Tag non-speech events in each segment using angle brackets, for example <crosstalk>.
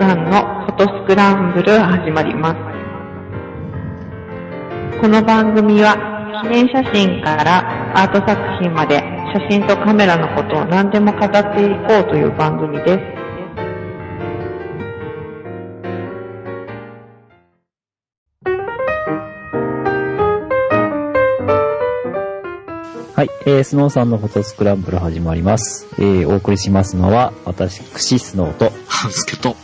さんのフォトスクランブル始まります。この番組は記念写真からアート作品まで写真とカメラのことを何でも語っていこうという番組です。はい、えー、スノーさんのフォトスクランブル始まります。えー、お送りしますのは、私、スノーと、半助と、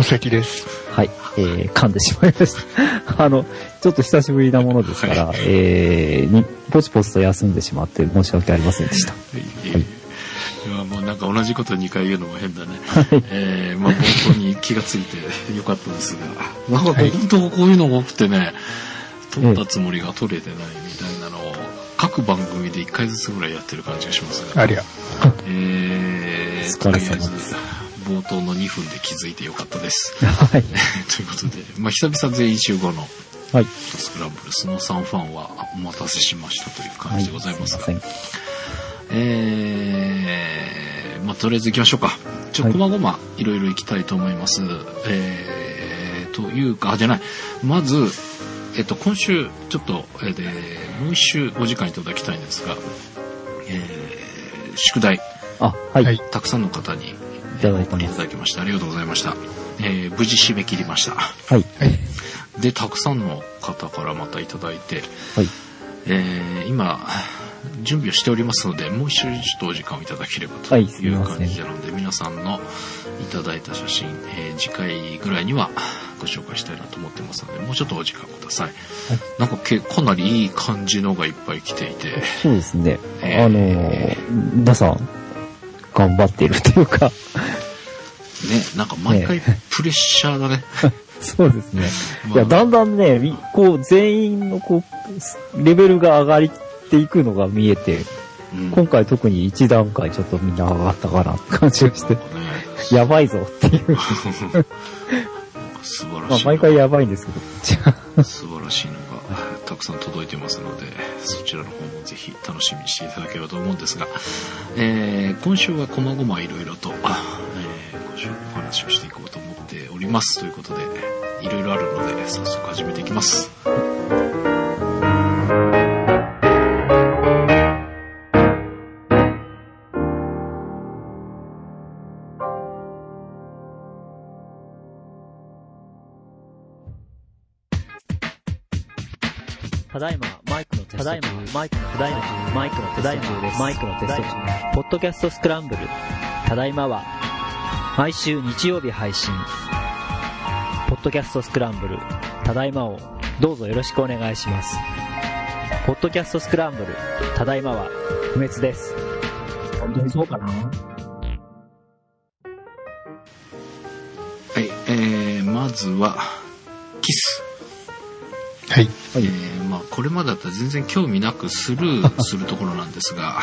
戸籍です。はい、えー、噛んでしまいました。<laughs> あの、ちょっと久しぶりなものですから、えー、に、ポチポチと休んでしまって申し訳ありませんでした。いやいやもうなんか同じこと2回言うのも変だね。<laughs> えー、まあ本当に気がついてよかったですが、<laughs> なんか本当こういうのが多くてね、撮ったつもりが撮れてないみたいなのを、各番組で1回ずつぐらいやってる感じがしますが、ありゃ。えー、お疲れ様です、冒頭の2分で気づいてよかったです。はい。<laughs> ということで、まあ久々全員集合のはい。スクランブル、スノーさんファンはお待たせしましたという感じでございますが、すいまえー、まあ、とりあえず行きましょうか。ちょ、はいこまごま、いろいろ行きたいと思います。えー、というか、あ、じゃない。まず、えっと、今週、ちょっと、えーで、もう一週お時間いただきたいんですが、えー、宿題。あ、はい。はいたくさんの方に、いただいてお送りいますただきました。ありがとうございました。えー、無事締め切りました。はい。で、たくさんの方からまたいただいて、はい。えー今、準備をしておりますので、もう一週ちょっとお時間をいただければとはいすいうみません感じなので、皆さんのいただいた写真、えー次回ぐらいにはご紹介したいなと思ってますので、もうちょっとお時間ください。なんかけかなりいい感じのがいっぱい来ていて、そうですね。えーあのー、皆さん、頑張っているというか、ね、なんか毎回プレッシャーだね。<laughs> そうですね。まあいや、だんだんね、みこう、全員のこう、レベルが上がっていくのが見えて、うん今回特に一段階ちょっとみんな上がったかなって感じがして、ねやばいぞっていう。<laughs> 素晴らまあしい。毎回やばいんですけど、素晴らしいのがたくさん届いてますのでそちらの方もぜひ楽しみにしていただければと思うんですが、えー今週はこまごまいろいろと、えーご紹お話をしていこうと思っております。ということでいろいろあるので早速始めていきます。だいま、マイクのテスト中。ただいま、マイクの、ただいま、マイクのテスト中。マイクのテスト中。ポッドキャストスクランブル。ただいまは、毎週日曜日配信。ポッドキャストスクランブル。ただいまを、どうぞよろしくお願いします。ポッドキャストスクランブル。ただいまは、不滅です。本当にそうかな？はいえーまずはキスはい。はい。えーまあこれまでだったら全然興味なくスルー <laughs> するところなんですが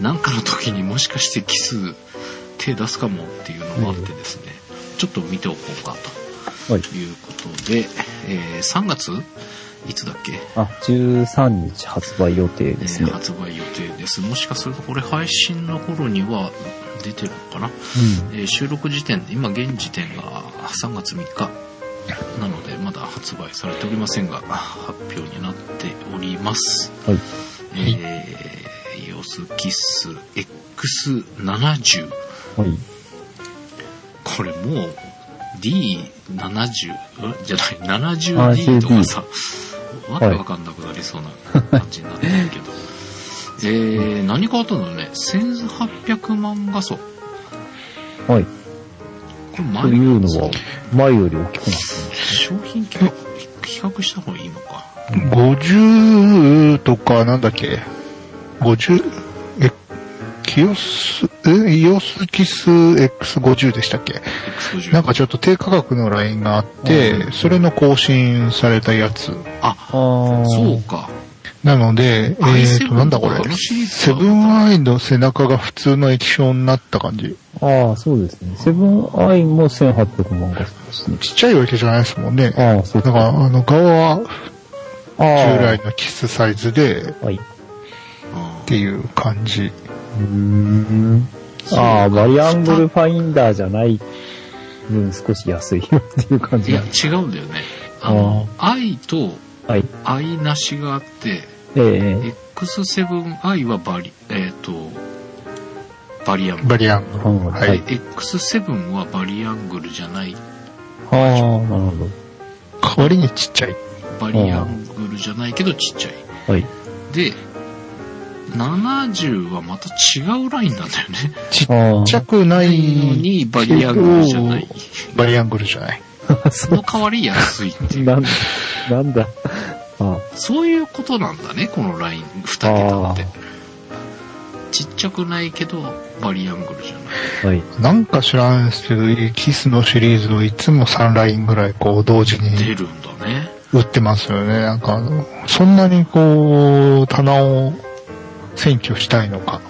何かの時にもしかしてキス手出すかもっていうのもあってですね、ちょっと見ておこうかはい。ということで、えー3月いつだっけ、あ、13日発売予定えですね。ー発売予定です。もしかするとこれ配信の頃には出てるのかな、うん。えー収録時点で今現時点が3月3日なのでまだ発売されておりませんが発表になっております。はい。えー、ヨスキス X70 はい。これもう D70 んじゃない 70D とかさ。わけわかんなくなりそうな感じになってるけど、えー、何変わったのね。1800万画素こはい。というのは、前より大きくなって商品価格比較した方がいいのか。50とか、なんだっけ ?50、え、キオス、え、イオスキス？X50 でしたっけ？X50 なんかちょっと低価格のラインがあって、それの更新されたやつ。あそうかなので、え i7 ーと、なんだこれセブンアイの背中が普通の液晶になった感じ。ああ、そうですね。セブンアイも1800万画素ですね。ちっちゃいわけじゃないですもんね。ああ、そうだから、あの、側は従来のキスサイズで、はい。うんっていう感じ。うーん。ああ、バリアングルファインダーじゃない分少し安いよっていう感いや違うんだよね。あの、 i とはい。 i なしがあって、ええ X7i はバリ、えっ、と、バリアングル。バリアングル。うんははいい。X7 はバリアングルじゃない。ああ、なるほ代わりにちっちゃい。バリアングルじゃないけどちっちゃい。ど。はい。で、70はまた違うラインなんだよね。ちっ。ちゃくなないいのにバリアングルじゃない。バリアングルじゃない。<laughs> その代わり安いっていう。<laughs> ななんだ。あそういうことなんだね、このライン、2桁って。ちっちゃくないけど、バリアングルじゃない。はい。なんか知らんですけど、キスのシリーズをいつも3ラインぐらいこう同時に出るんだね。売ってますよね。なんかあの、そんなにこう、棚を占拠したいのか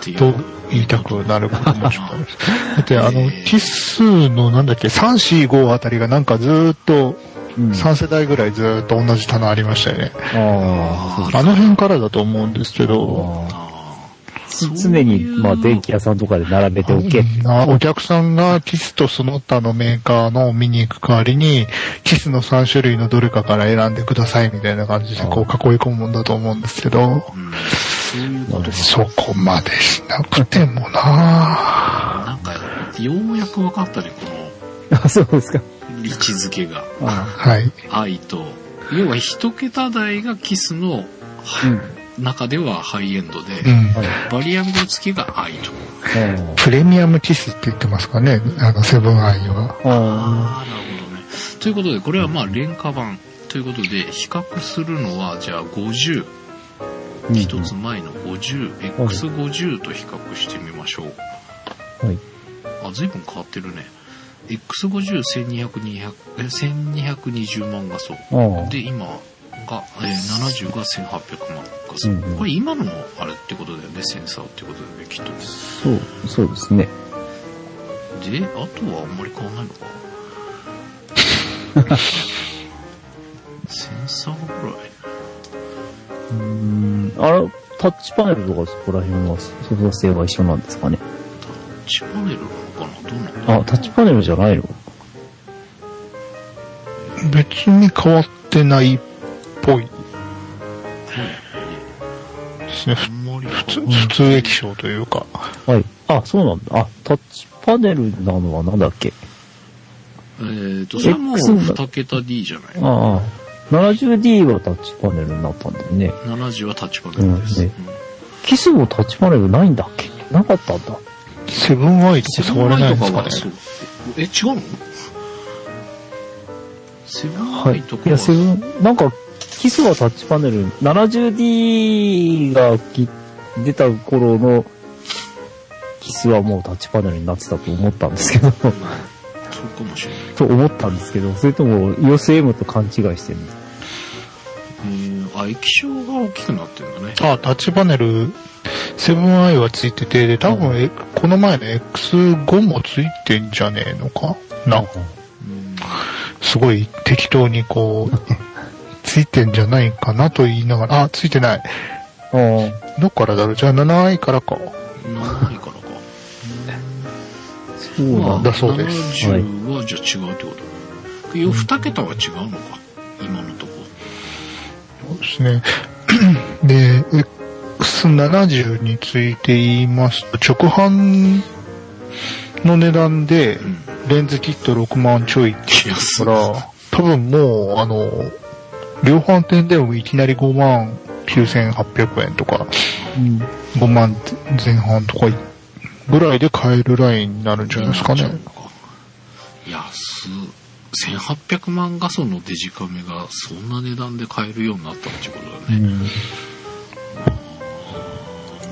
っていう。と言いたくなることもちょっとあります。<laughs> だってあのえー、キスのなんだっけ、3、4、5あたりがなんかずーっと、うん3世代ぐらいずーっと同じ棚ありましたよね。あああの辺からだと思うんですけあど。常に、まあ、電気屋さんとかで並べておけ。なお客さんがキスとその他のメーカーのを見に行く代わりに、キスの3種類のどれかから選んでくださいみたいな感じでこう囲い込むもんだと思うんですけど、うん。そこまでしなくてもななんか、ようやく分かったね、こあ、そうですか。の位置づけが。あはい。愛と、要は一桁台がキスのあ。うん。中ではハイエンドで、うん。はい。バリアングル付きが愛と。あプレミアムキスって言ってますかね、あの、セブンアイは。あ。あなるほどね。ということで、これはまあ廉価版ということで、比較するのは、じゃあ50、あ。一つ前の50、X50 と比較してみましょう。はい。あ、随分変わってるね。X50、1200、200え1220万画素。で、今が、えー70が1800万画素。うんうんこれ今のあれってことだよね、センサーってことだよね、きっと。そう、そうですね。で、あとはあんまり変わんないのか。<laughs> センサーぐらい。うーん。あれ、タッチパネルとかそこら辺は操作性は一緒なんですかね。タッチパネルなあ、タッチパネルじゃないの？別に変わってないっぽいですね。普通、普通液晶というか。はい。あ、そうなんだ。あ、タッチパネルなのはなんだっけ？えーと、それはもう X 2桁 D じゃない？ああ。70D はタッチパネルになったんだよね。70はタッチパネルです。うんねキスもタッチパネルないんだっけ？なかったんだ。セブンアイとか触れないんですかね？え、違うの？セブンはい。アイとかは、いや、セブン、なんか、キスはタッチパネル、70D がき出た頃のキスはもうタッチパネルになってたと思ったんですけど、そうかもしれない。<laughs> と思ったんですけど、それとも EOSM と勘違いしてるんですえー、あ、液晶が大きくなってるんだね。あ、タッチパネル、セブンアイはついてて、で、多分、えこの前の X5 もついてんじゃねえのか？な。うんすごい適当にこう、<laughs> ついてんじゃないかなと言いながら、あ、ついてない。ああ、どっからだろう？じゃあ 7i からか。7位からか。そうなんだ。だそうです70はじゃあ違うってこと。要2桁は違うのか。今のとこ。ですね。<clears throat> で、X70 について言いますと、直販の値段でう、ん。レンズキット6万ちょいって安い。から、多分もう、あの、量販店でもいきなり5万9800円とか、うん。5万前半とかぐらいで買えるラインになるんじゃないですかね。安。1800万画素のデジカメがそんな値段で買えるようになったってことだね。うん。ま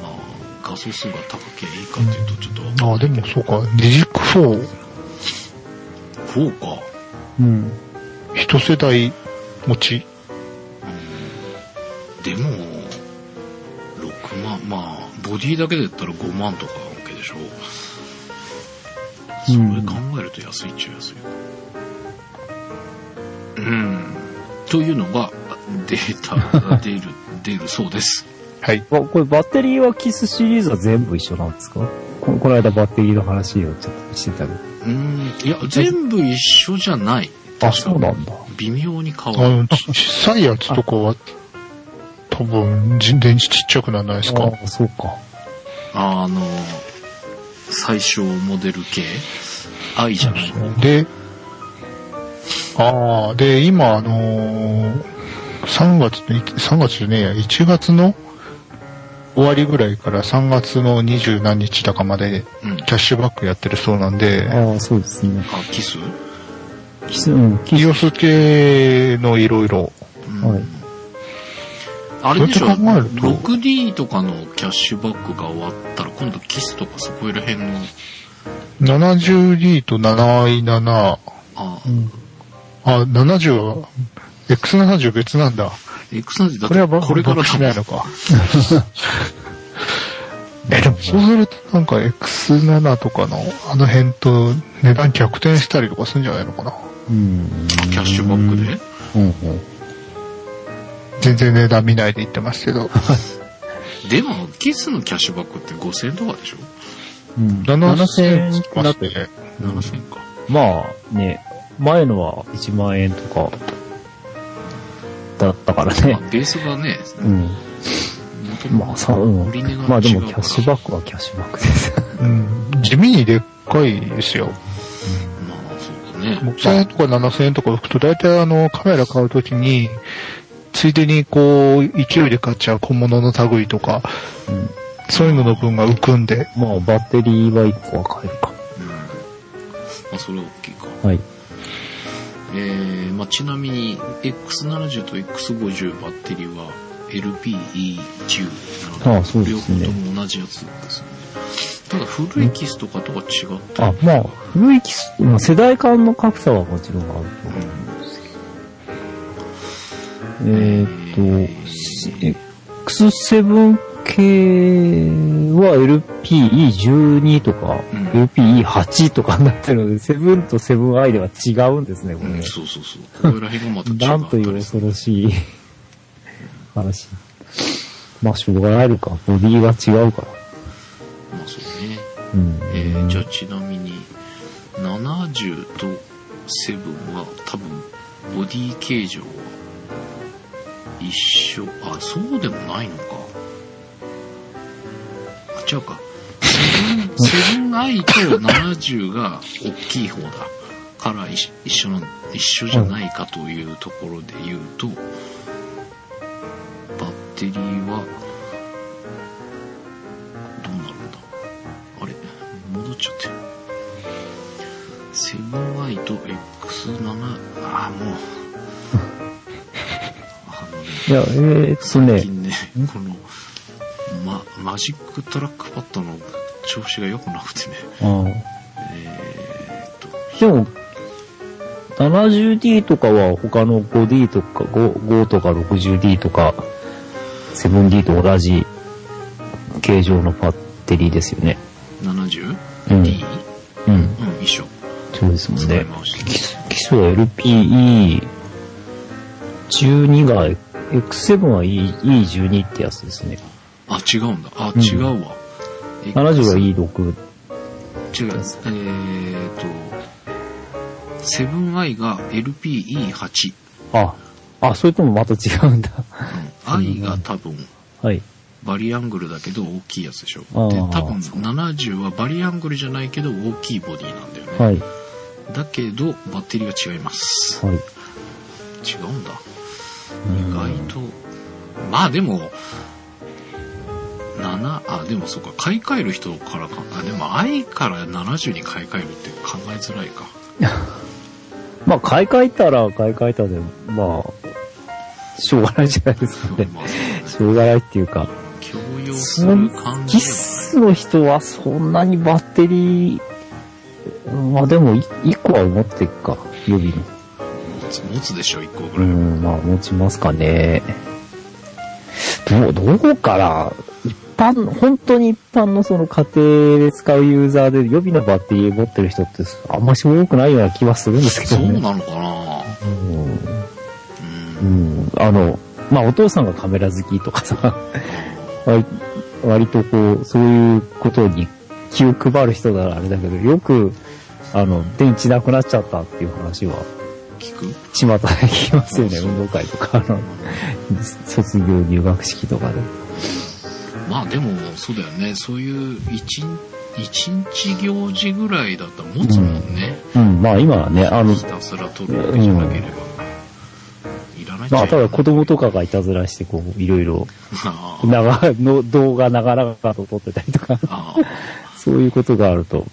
あ、画素数が高ければいいかっていうとちょっとわかんああ、でもそうか、デジック4、4か。うん。一世代持ち。でも、6万、まあ、ボディだけで言ったら5万とかなわけでしょ。それ考えると安いっちゃ安いか。うん。というのが、データが出る、出るそうです。はい。あこれバッテリーはキスシリーズは全部一緒なんですか？ここの間バッテリーの話をちょっとしてたけど。うん。いや、全部一緒じゃない。あ、そうなんだ。微妙に変あわる。小さいやつとかは、多分、電池ちっちゃくならないですか？ああ、そうか。あの、最小モデル系？愛じゃない。で、ああ、で、今、あのー、3月の、3月じゃねえや、1月の終わりぐらいから3月の20何日だかまでうん。キャッシュバックやってるそうなんで、ああ、そうですね。あ、キス？キス、うん、キス。イオス系のいろいろ、うんはいあれでしょ、そうやって考えると？6D とかのキャッシュバックが終わったら、今度キスとかそこら辺の、70D と 7i7、あ、うん。あ、70は、X70 別なんだ。X なんてだこれはばってこれからしないだのか。<laughs> え、でもそうするとなんか X7 とかのあの辺と値段逆転したりとかするんじゃないのかな。うん。キャッシュバックで？うんうん。全然値段見ないで言ってますけど。<laughs> でも、キスのキャッシュバックって5000とかでしょ？うん。7000円7000円だって、?7000 か。まあね、前のは1万円とか、だったからまあね。ベースがね、うん。まあさ、うん。まあでもキャッシュバックはキャッシュバックです。うん。地味にでっかいですよ。まあ、そうだね。6000円とか7000円とか浮くと大体あのカメラ買うときに、ついでにこう勢いで買っちゃう小物の類とか、うん。そういうのの分が浮くんで、まあバッテリーは1個は買えるか。うん。まあ、それは大きいか。はい。えー、まあ、ちなみに、X70 と X50 バッテリーは LPE10 なので、ですね両方とも同じやつですね。ただ、古いキスとかとは違って、あ、まあ、古い機種、まあ世代間の格差はもちろんあると思うんですけど。えーっと、X7 系は LPE12 とか、うん LPE8 とかになってるので、7と 7i では違うんですね、これね。うん、そうそうそう。ここら辺がまた違ったなんという恐ろしい話。まあ、しょうがないのか。ボディが違うから。まあ、そうね。うん。えー、じゃあちなみに、70と7は多分、ボディ形状は一緒。あ、そうでもないのか。あ、違うか。7i と70が大きい方だ。から一一緒の、一緒じゃないかというところで言うと、バッテリーは、どうなるんだあれ戻っちゃってる。7i と X7、ああ、もう。あのね、いや、えー、っと最ね、近ね、この、ま、マジックトラックパッドの調子が良くなくてね、えーっと、でも、70D とかは他の 5D とか 5, 5とか 60D とか 7D と同じ形状のバッテリーですよね。70? うん。うん。うん、一緒。そうですもんね。基礎基礎は LPE12 が X7 は E- E12 ってやつですね。あ、違うんだ。あ、うん違うわ。70は E6。違う。えーっと、7i が LPE8。あ、あ、それともまた違うんだ。うん、i が多分、はい。バリアングルだけど大きいやつでしょ。で、多分70はバリアングルじゃないけど大きいボディなんだよね。はい。だけど、バッテリーが違います。はい。違うんだ。意外と。まあでも、7、あ、でもそうか、買い替える人からか、あ、でも i から70に買い替えるって考えづらいか。<laughs> まあ、買い替えたら買い替えたで、まあ、しょうがないじゃないですかね。まあ、しょうがないっていうか。強要する感じキスの人はそんなにバッテリー、まあでも、い一個は持っていくか、予備の。持つ持つでしょ、1個ぐうらい。ん、まあ持ちますかね。どう、どうかな一般、本当に一般のその家庭で使うユーザーで予備のバッテリー持ってる人ってあんまし多くないような気はするんですけそうどね。なのかなうんうんう。ん、あの、まあお父さんがカメラ好きとかさ、割割とこう、そういうことに気を配る人ならあれだけど、よく、あの、電池なくなっちゃったっていう話は、聞く？巷で聞きますよね、運動会とか、あの、卒業入学式とかで。まあでも、そうだよね。そういう一日、行事ぐらいだったら持つもんね。うん、まあ今はね、あの、ひたすら取るわけじゃなければ。いらないっちゃまあただ子供とか。かがいたずらして、こう、いろいろ、<laughs> 長、の動画長々と撮ってたりとか、あ <laughs> そういうことがあると。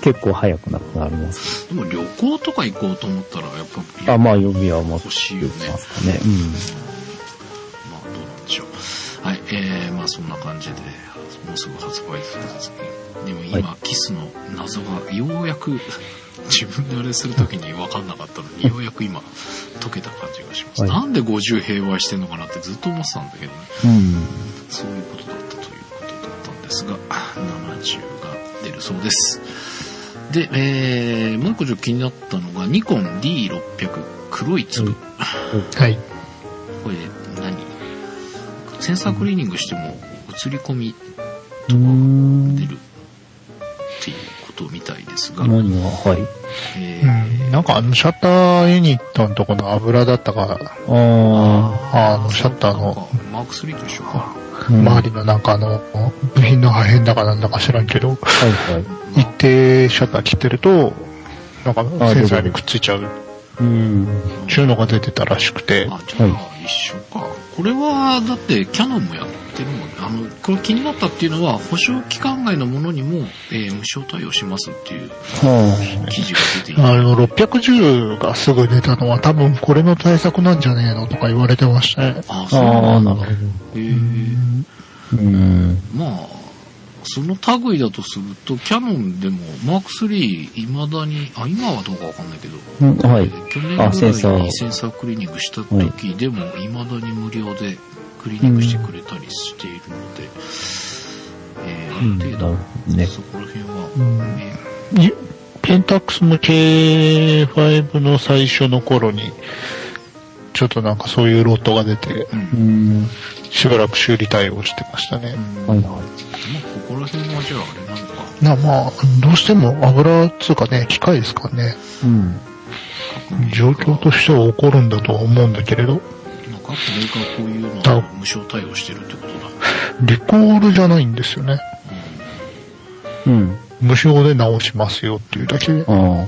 結構早くなくなります。でも旅行とか行こうと思ったら、やっぱ、あ、まあ読みはもう、欲しいよねますかね。うん。はい、えー、まあそんな感じで、もうすぐ発売ですね。でも今、はキスの謎がようやく <laughs> 自分であれするときに分かんなかったのに、ようやく今解けた感じがします。はいなんで50平和してんのかなってずっと思ってたんだけどね。うん。そういうことだったということだったんですが、70が出るそうです。で、えー、もう一個気になったのが、ニコン D600 黒い粒。はい。これ何センサークリーニングしても映り込みうーん。出るっていうことみたいですが、何が、はい。えーうん。なんかあの、シャッターユニットのとこの油だったか、ああの、シャッターのマーク3と一緒か。あ、うん周りのなんかあの、部品の破片だかなんだか知らんけど、はいはい。一定シャッター切ってると、なんかあセンサーにくっついちゃう、うん。ちゅうのが出てたらしくて、あ、じゃあ一緒か。これは、だってキャノンもやってるもんね。あの、これ気になったっていうのは、保証期間外のものにも、えー無償対応しますっていうは記事が出ていて。あの、610がすぐ出たのは多分これの対策なんじゃねえのとか言われてましたね。あ、あ。そうなんだ。なるほど。へーうん。まあ、その類だとすると、キャノンでも、マーク3、未だに、あ、今はどうかわかんないけど、うんはい。えー去年ぐらいあセンサー。にセンサークリーニングした時でも、未だに無料でクリーニングしてくれたりしているので、えーあうんる程度、ね。そこら辺は、うん。ねいペンタックスも K5 の最初の頃に、ちょっとなんかそういうロットが出て、うんうん。しばらく修理対応してましたね。はいはい。まあ、ここら辺はじゃああれなのか、なまあ、どうしても油っつうかね、機械ですからね、うん。状況としては起こるんだとは思うんだけれど、なんか各メーカーこういうのは無償対応してるってことだ。リコールじゃないんですよね。うん。無償で直しますよっていうだけで。あ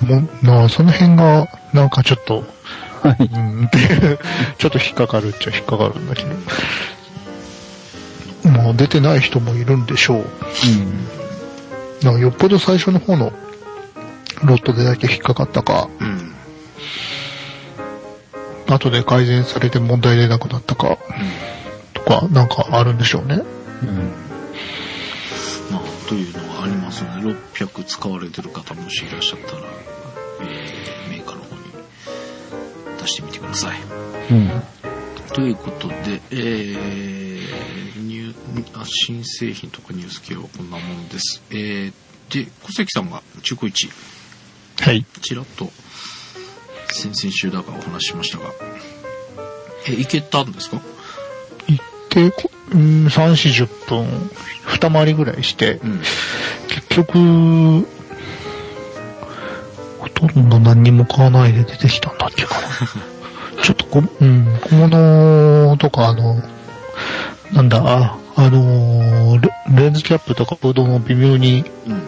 もうなあその辺が、なんかちょっと、あ。はい。うんっていう、ちょっと引っかかるっちゃ引っかかるんだけど。もう出てない人もいるんでしょう。なんかよっぽど最初の方のロットでだけ引っかかったか、うん。うん。後で改善されて問題出なくなったか、とか、なんかあるんでしょうね。うん。まあ、というのがありますので、600使われてる方もしいらっしゃったら、えー、してみてください。うん。ということで、えー、ニュ新製品とかニュース系はこんなもんです。えー、で、小関さんが中古市、はい。ちらっと先々週だからお話ししましたが、え、行けたんですか？行って、こうん、3、40分、二回りぐらいして、うん。結局、ほとんど何にも買わないで出てきたんだっけかな。<laughs> ちょっとこ、うん、小物とかあの、なんだ、ああのレ、レンズキャップとかブドウも微妙にうん。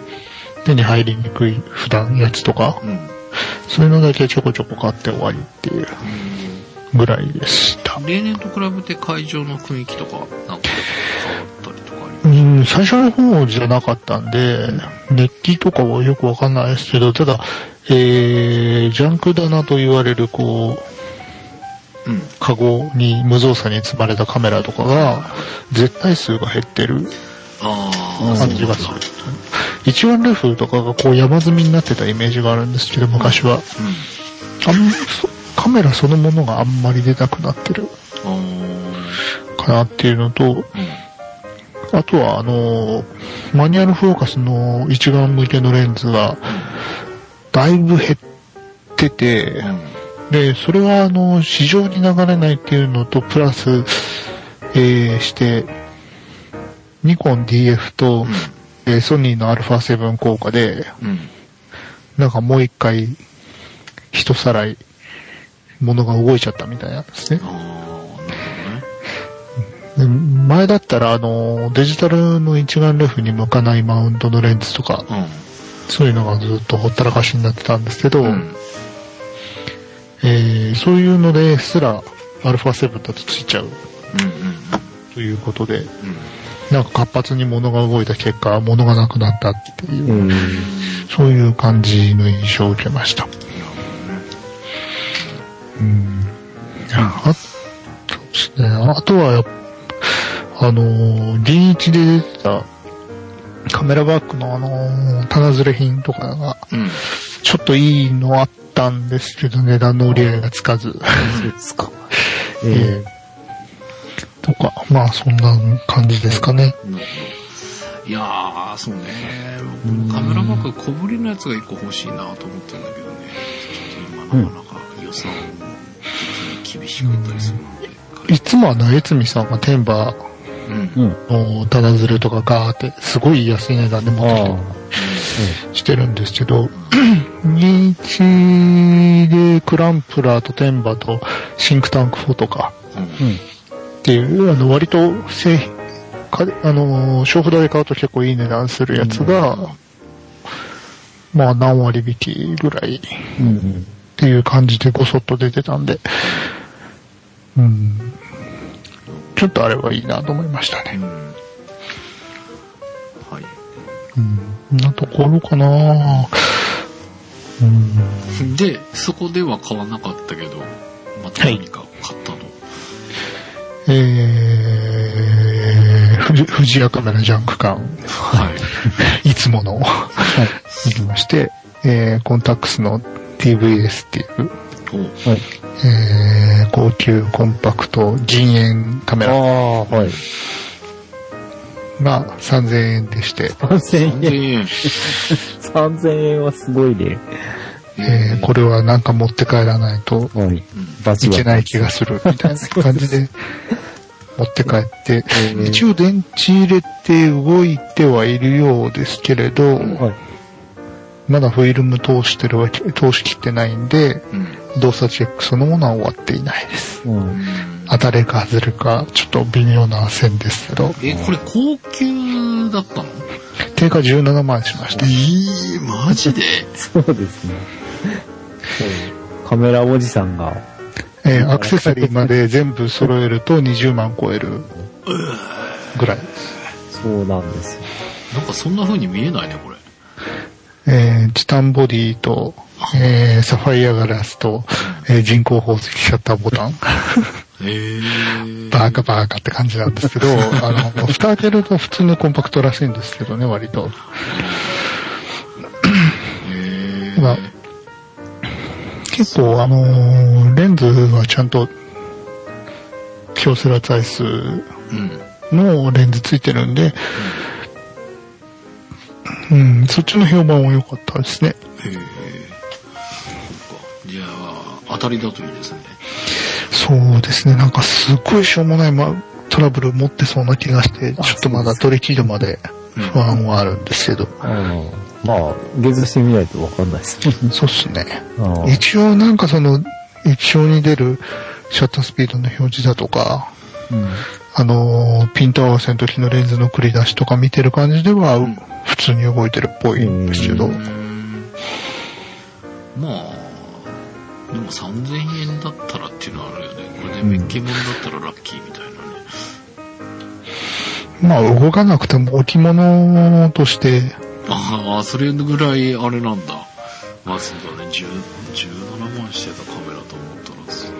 手に入りにくい普段やつとか、うん。そういうのだけちょこちょこ買って終わりっていうぐらいでした。例年と比べて会場の雰囲気とか、なんかうん、最初の方じゃなかったんで、熱気とかはよくわかんないですけど、ただ、えー、ジャンク棚と言われる、こう、うん。カゴに無造作に積まれたカメラとかが、絶対数が減ってるああ、感じがする。一眼レフとかがこう山積みになってたイメージがあるんですけど、昔は。あんそカメラそのものがあんまり出なくなってるうん。あかなっていうのと、ーうん。あとはあの、マニュアルフォーカスの一眼向けのレンズが、だいぶ減ってて、うん。で、それはあの、市場に流れないっていうのと、プラス、えー、して、ニコン DF と、でソニーの α7 効果で、うん。なんかもう一回、一さらい、ものが動いちゃったみたいなんですね前だったら、あの、デジタルの一眼レフに向かないマウントのレンズとか、どね。そういうのがずっとほったらかしになってたんですけど、うん。うん。えーそういうのですら、α7 だとついちゃううんということで、うんうん。なんか活発に物が動いた結果、物がなくなったっていう、うん。そういう感じの印象を受けました。うん。あとですね、あとはやっぱ、あのー、D1 で出てたカメラバッグのあのー、棚ずれ品とかが、うん。ちょっといいのあったんですけど、値段の折り合いがつかず、そうですか。えとか、まあそんな感じですかね。なるほど。いやー、そうね。僕もカメラバッグ小ぶりのやつが一個欲しいなと思ってるんだけどね。ちょっと今なかなか予算厳しかったりするので。いつもあの、えつみさんがテンバうん。えう棚ずれとかガーって、すごい安い値段で持ってきあたりしてるんですけど、21でクランプラーとテンバとシンクタンク4とか。っていう、あの、割と製品、かあのー、小札で買うと結構いい値段するやつが、まあ何割引きぐらいっ。ていう感じでごそっと出てたんで、うん。ちょっとあれはいいなと思いましたね。うん。はい。うん。なところかなうん。で、そこでは買わなかったけど、また何か買ったの？えー、富士富士屋カメラジャンク館、はい。<laughs> いつもの、行きまして、えー、コンタックスの TVS っていう、おうえー、高級コンパクト銀塩カメラああ、はい。が3000円でして、3000 3000円。円。3000円はすごいね。えー、これはなんか持って帰らないとはい。けない気がするみたいな感じで持って帰って、一応電池入れて動いてはいるようですけれど、はい。まだフィルム通してるわけ、通しきってないんで、うん。動作チェックそのものは終わっていないです。うん。うん当たれか外れか、ちょっと微妙な線ですけど、え、これ高級だったの？定価17万しました。えー、マジで？そうですね。カメラおじさんが、えーアクセサリーまで全部揃えると20万超えるぐらい。そうなんですよ。なんかそんな風に見えないね、これ。えーチタンボディと、えーサファイアガラスと、えー人工宝石シャッターボタン。えー。バーカバーカって感じなんですけど、<laughs> あの、蓋開けると普通のコンパクトらしいんですけどね、割と。えー。まあ結構あのーレンズはちゃんと、京セラツアイスうん。のレンズついてるんで、うん、そっちの評判は良かったですね。えー。そっか。じゃあ、当たりだといいですね。そうですね、なんかすっごいしょうもない、ま、トラブル持ってそうな気がして、ちょっとまだ取り切るまで不安はあるんですけど、まあ、ゲズしてみないとわかんないですね。そうっすね。一応なんかその、一応に出るシャッタースピードの表示だとか、うん。あのーピント合わせの時のレンズの繰り出しとか見てる感じでは、ん。普通に動いてるっぽいんですけど、まあ、でも3000円だったらっていうのはあるよね。これでメッケモンだったらラッキーみたいなね。まあ動かなくても置物として、ああ、それぐらいあれなんだ。まあそうだね、10 17万してたカメラと思ったらそう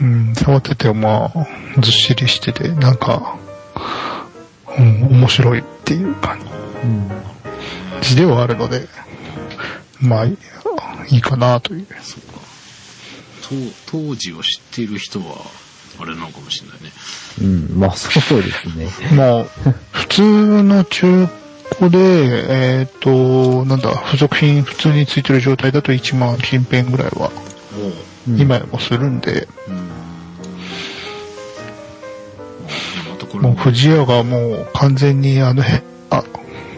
うん、触っててまあ、ずっしりしてて、なんか、うん、面白いっていう感うん。じではあるので、まあ、いいかなという。そっか。当当時を知っている人は、あれなのかもしれないね。うん。まあ、そうですね。まあ、普通の中古で、えっ、と、なんだ、付属品普通についてる状態だと1万近辺ぐらいは、もう、うん今もするんで、もう富士屋がもう完全にあの、へあ、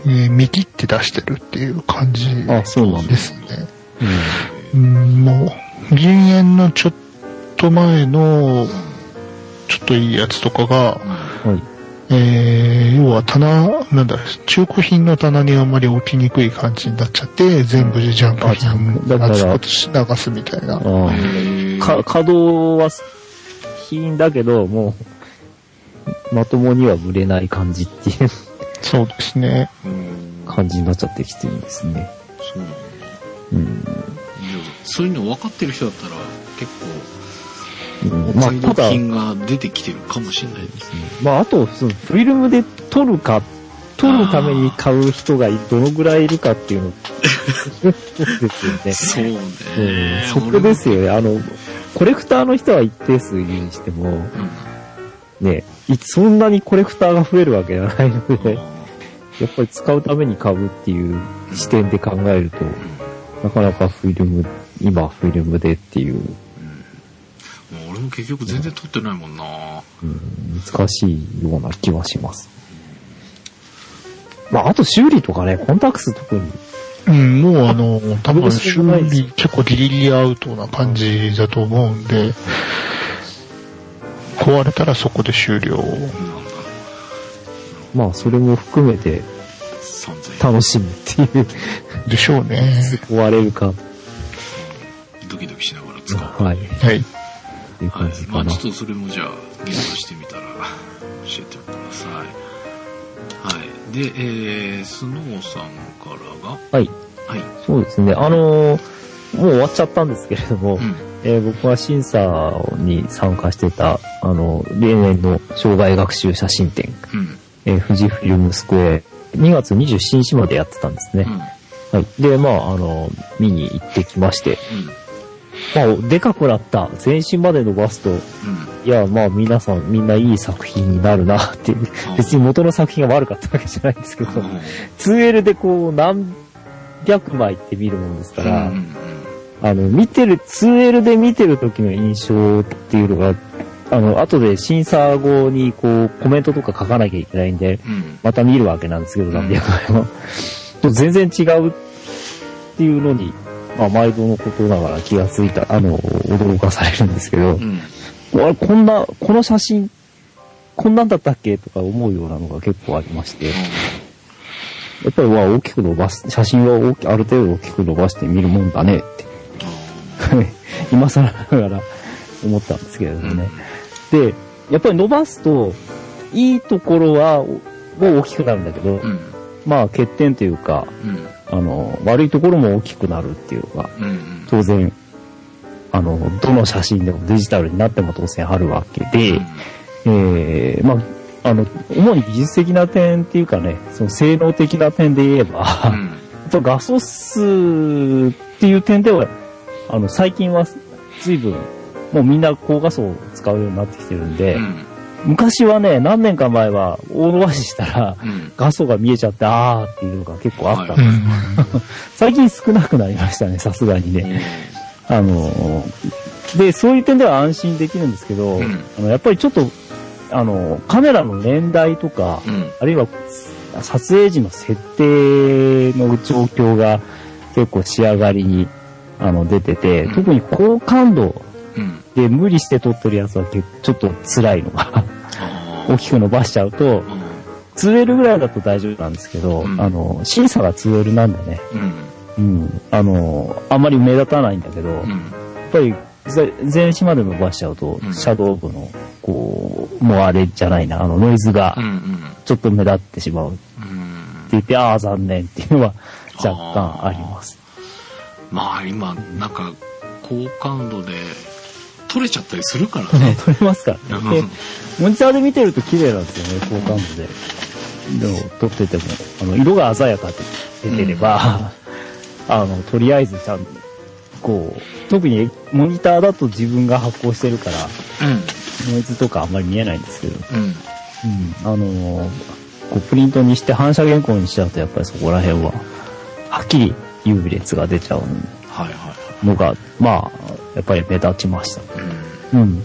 えー見切って出してるっていう感じあ、そうなんでです。すね。ううん、もう、銀塩のちょっと前の、ちょっといいやつとかが、ん。はい。えー、要は棚、なんだ、中古品の棚にあんまり置きにくい感じになっちゃって、全部でジャンプあジャンプだから流すみたいな。か、稼働は品だけど、もう、まともには売れない感じっていうそうですね。うん感じになっちゃってきてるんですね。そうなんだうん。そういうの分かってる人だったら結うん構まあ、ただ、品が出てきてるかもしれないですね。まあ、あと、そのフィルムで撮るか、撮るために買う人がどのぐらいいるかっていうの、<laughs> そうですよね。そうね。うん、そこですよね。あの、コレクターの人は一定数いるにしても、俺も。ね、いそんなにコレクターが増えるわけじゃないのうん。で、やっぱり使うために買うっていう視点で考えると、なかなかフィルム、今フィルムでっていう、も結局全然撮ってないもんな。うん難しいような気はします。まあ、あと修理とかね、コンタックス特に、うん、もうあの、多分修理結構ギリギリアウトな感じだと思うんで、壊れたらそこで終了。まあ、それも含めて3000円。楽しむっていう、でしょうね。壊れるか、ドキドキしながら使う。はい、っはい。ていうはい感じ。かなまあちょっ。とそれもじゃあ、ゲームしてみたら、教えてください。はい。で、えー、スノーさんからが、はい。はい。そうですね。あのーもう終わっちゃったんですけれども、うん。えー僕は審査に参加してた、あの、例年の障害学習写真展、うん。えー富士フィルムスクエア、2月27日までやってたんですね。うん。はい。で、まあ、あの、見に行ってきまして、うん。まあ、でかくなった、全身まで伸ばすと、うん。いや、まあ、皆さん、みんないい作品になるな <laughs> っていう、別に元の作品が悪かったわけじゃないんですけど、2L でこう、何百枚って見るもんですかうん。ら、うん。あの、見てる、2L で見てる時の印象っていうのが、あの、後で審査後にこう、コメントとか書かなきゃいけないんで、うん。また見るわけなんですけど、ん何百枚も。<laughs> と全然違うっていうのに、まあ、毎度のことながら気がついた、あの、驚かされるんですけどう、ん。あれ、こんな、この写真、こんなんだったっけ？とか思うようなのが結構ありまして、やっぱりまあ大きく伸ばす、写真は大きある程度大きく伸ばして見るもんだねって、<laughs> 今更ながら思ったんですけれどもね。で、やっぱり伸ばすと、いいところは、もう大きくなるんだけど、うん。まあ欠点というか、うん。あの、悪いところも大きくなるっていうのが、うん。当然、あの、どの写真でもデジタルになっても当然あるわけで、えー、まあ、あの、主に技術的な点っていうかね、その性能的な点で言えば、やっぱ画素数っていう点では、あの、最近は随分、もうみんな高画素を使うようになってきてるんで、うん。昔はね、何年か前は大伸ばししたら、うん。画素が見えちゃって、あーっていうのが結構あったんはでうん。<laughs> 最近少なくなりましたね、さすがにね。あの、で、そういう点では安心できるんですけど、うんあのやっぱりちょっと、あの、カメラの年代とか、うん。あるいは撮影時の設定の状況が結構仕上がりにあの出てて、うん特に高感度うん。で無理して撮ってるやつは結ちょっと辛いのがあ大きく伸ばしちゃうと、ーうん。2L ぐらいだと大丈夫なんですけど、うんあの、審査が 2L なんでね、うん。うん、あの、あんまり目立たないんだけど、うん。やっぱり、ぜ全身まで伸ばしちゃうと、うんシャドウ部の、こう、もうあれじゃないな、あのノイズが。ちょっと目立ってしまうってうん。言って、ああ、残念っていうのは若干あります。まあ今、なんか、高感度で、撮れちゃったりするからね。<laughs> 撮れますからね。モニターで見てると綺麗なんですよね、高感度で。でも、撮ってても、あの、色が鮮やかで出てれば、あの、とりあえずちゃんと、こう、特にモニターだと自分が発光してるから、ノイズとかあんまり見えないんですけど、うん。うん。うん、あのーこうプリントにして反射原稿にしちゃうとやっぱりそこら辺は、はっきり優劣が出ちゃうはいはいはのが、まあ、やっぱり目立ちました。い。うん。うん。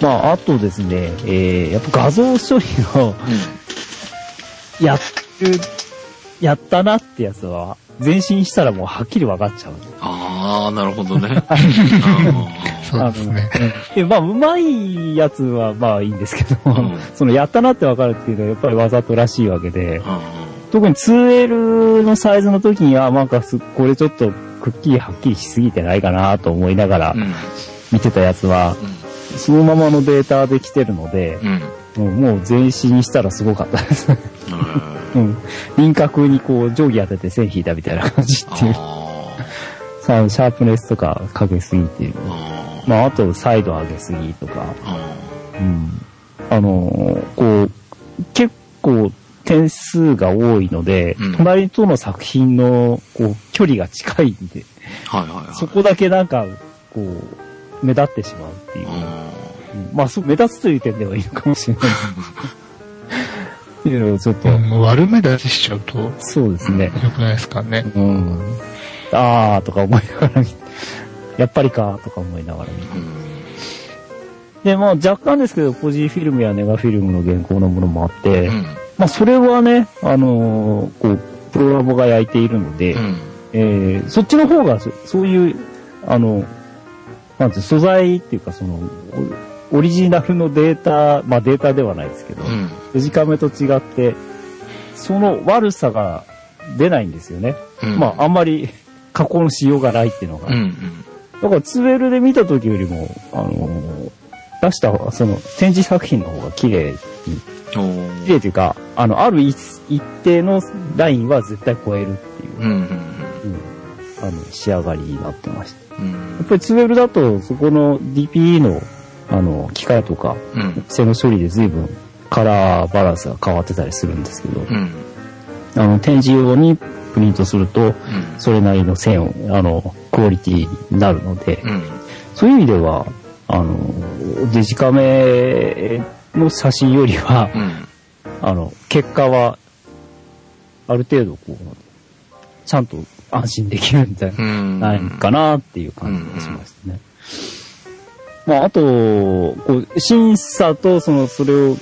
まあ、あとですね、えー、やっぱ画像処理をや、やったなってやつは、前進したらもうはっきり分かっちゃう。ああ、なるほどね。あ <laughs> そうですね。あのうんでまあ、うまいやつはまあいいんですけど、うんそのやったなって分かるっていうのはやっぱりわざとらしいわけで、ー特に 2L のサイズの時にはなんかすこれちょっとくっきりはっきりしすぎてないかなと思いながらうん。うん。見てたやつは、そのままのデータで来てるので、うん。うん。もうもう前進したらすごかったです。うん。輪郭にこう定規当てて線引いたみたいな感じっていう。あさシャープネスとかかけすぎていう。あ。まああとサイド上げすぎとか。あうん。あのーこう、結構点数が多いので、うん隣との作品のこう距離が近いんで、あ。はいはいはい。そこだけなんか、こう、目立ってしまうっていう。あうんまあ、そう、目立つという点ではいいのかもしれない。<laughs> っていうのをちょっと、うん悪目立ちしちゃうとそうですね。良くないですかね。うん。あーとか思いながら見やっぱりかとか思いながら見ーうん。で、まあ若干ですけど、ポジフィルムやネガフィルムの原稿のものもあって、うん。まあそれはね、あのーこう、プロラボが焼いているので、うん。えーそっちの方がそ、そういう、あの、なんて素材っていうかその、オオリジナルのデータ、まあデータではないですけど、うん。デジカメと違って、その悪さが出ないんですよね。うん。まああんまり <laughs> 加工のしようがないっていうのが。うん。うん。だからツーエルで見た時よりも、あのー出した方が、その展示作品の方が綺麗、おー綺麗というか、あの、ある一一定のラインは絶対超えるっていう、うん。うん。うん、あの、仕上がりになってました。うん。やっぱりツーエルだと、そこの DPE の、あの、機械とか、うん。線の処理で随分カラーバランスが変わってたりするんですけど、うん。あの、展示用にプリントすると、うん。それなりの線を、あの、クオリティになるので、うん。そういう意味では、あの、デジカメの写真よりは、うん。あの、結果は、ある程度こう、ちゃんと安心できるんじゃうん。ないかなっていう感じがしましたね。まあ、あと、こう、審査とその、それを、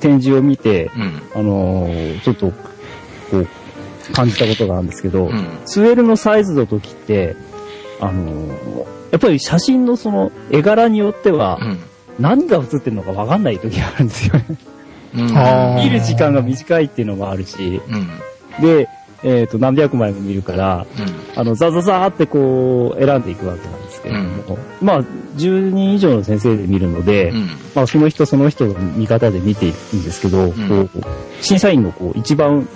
展示を見て、うん。あのちょっと、こう、感じたことがあるんですけど、うん。ツエルのサイズの時って、あのやっぱり写真のその絵柄によっては、うん。何が写ってるのかわかんない時があるんですよね。<laughs> 見る時間が短いっていうのもあるし、うん。で、えっ、と、何百枚も見るから、うん。あの、ザザザーってこう、選んでいくわけなんですけれども、まあ、10人以上の先生で見るので、うん。まあ、その人その人の見方で見ていくんですけど、んこう、審査員のこう、一番、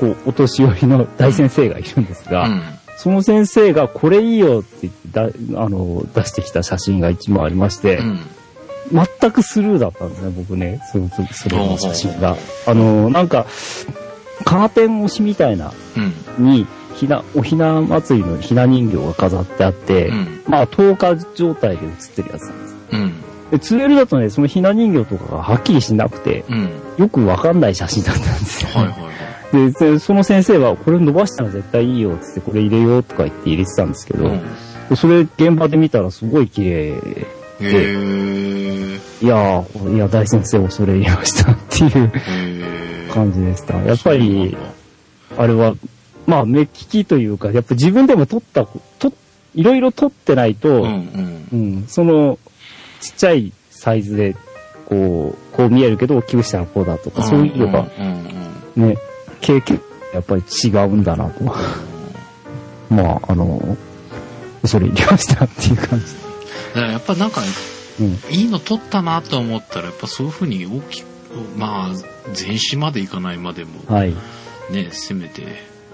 こう、お年寄りの大先生がいるんですが、うん。その先生がこれいいよって言ってだ、あの、出してきた写真が一枚ありまして、うん。全くスルーだったんですね、僕ね、その、その写真が。あの、なんか、カーテン越しみたいな、うん。に、ひな、おひな祭りのひな人形が飾ってあって、うん。まあ、10日状態で写ってるやつなんです。うん。で、ツーエルだとね、そのひな人形とかがはっきりしなくて、うん。よくわかんない写真だったんですよ。はいはいはい。でで、その先生は、これ伸ばしたら絶対いいよ、つって、これ入れようとか言って入れてたんですけど、うん。それ現場で見たらすごい綺麗。へー。いやー、いや、大先生恐れ入れましたっていう。感じでした。やっぱり、あれは、まあ、目利きというか、やっぱ自分でも撮った、と、いろいろ撮ってないと、うんうん。うん、その、ちっちゃいサイズで、こう、こう見えるけど、大きくしたらこうだとか、そういうのが、ね、経験、やっぱり違うんだなと。まあ、あの、それ入れましたっていう感じ。やっぱなんか、うん。いいの撮ったなと思ったら、やっぱそういう風に大きく、まあ、全紙までいかないまでも、はい。ね、せめて、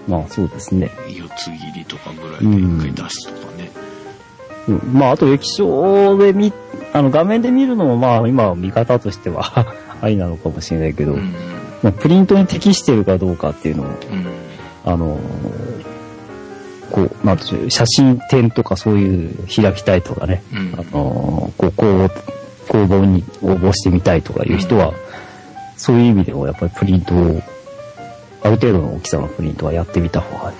まあ、そうですね。四つ切りとかぐらいで一回出すとかね。うん、まあ、あと液晶で見、あの、画面で見るのも、まあ、今は見方としては <laughs> ありなのかもしれないけど、うん。まあ、プリントに適してるかどうかっていうのを、うん。あのこう、なんていう、写真展とかそういう開きたいとかね、うんあのこう、公募、公募に応募してみたいとかいう人は、うんそういう意味でもやっぱりプリントを、ある程度の大きさのプリントはやってみた方が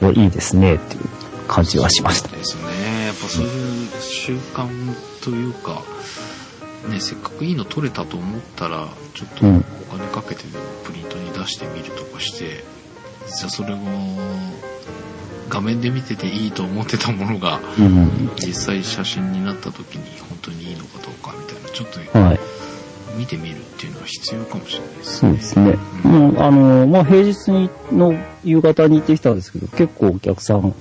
うん。いいですねっていう感じはしました。ですね。やっぱそういう習慣というか、ね、せっかくいいの撮れたと思ったら、ちょっとうんお金かけてでもプリントに出してみるとかして、じゃあそれも画面で見てていいと思ってたものがうん。実際写真になった時に本当にいいのかどうかみたいなちょっとはい。見てみるっていうのは必要かもしれないですそうですね。もう、あの、まあ、平日にの夕方に行ってきたんですけど、結構お客さん、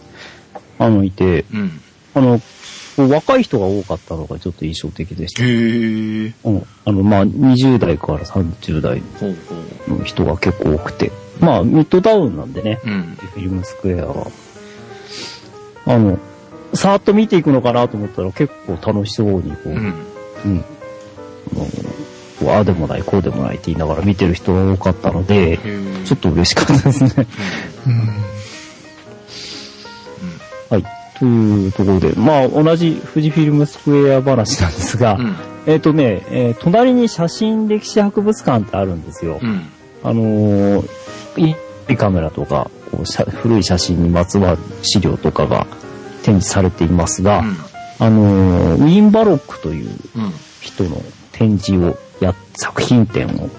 あの、いて、うん。あの、若い人が多かったのがちょっと印象的でした。へえ。うん。あの、まあ、20代から30代の人が結構多くて。まあ、ミッドタウンなんでね、う。うん。フィルムスクエアは。あの、さーっと見ていくのかなと思ったら結構楽しそうにこう、うん。うん。あああでもない、こうでもないって言いながら見てる人が多かったので。ちょっと嬉しかったですね。うん。はい。というところで、まあ同じ富士フィルムスクエア話なんですが、うん。えっ、とね、えー隣に写真歴史博物館ってあるんですよ。うん。あのーいいカメラとか、こう写古い写真にまつわる資料とかが展示されていますが、うん。あのーウィーン・バロックといううん。人の展示をや、作品展を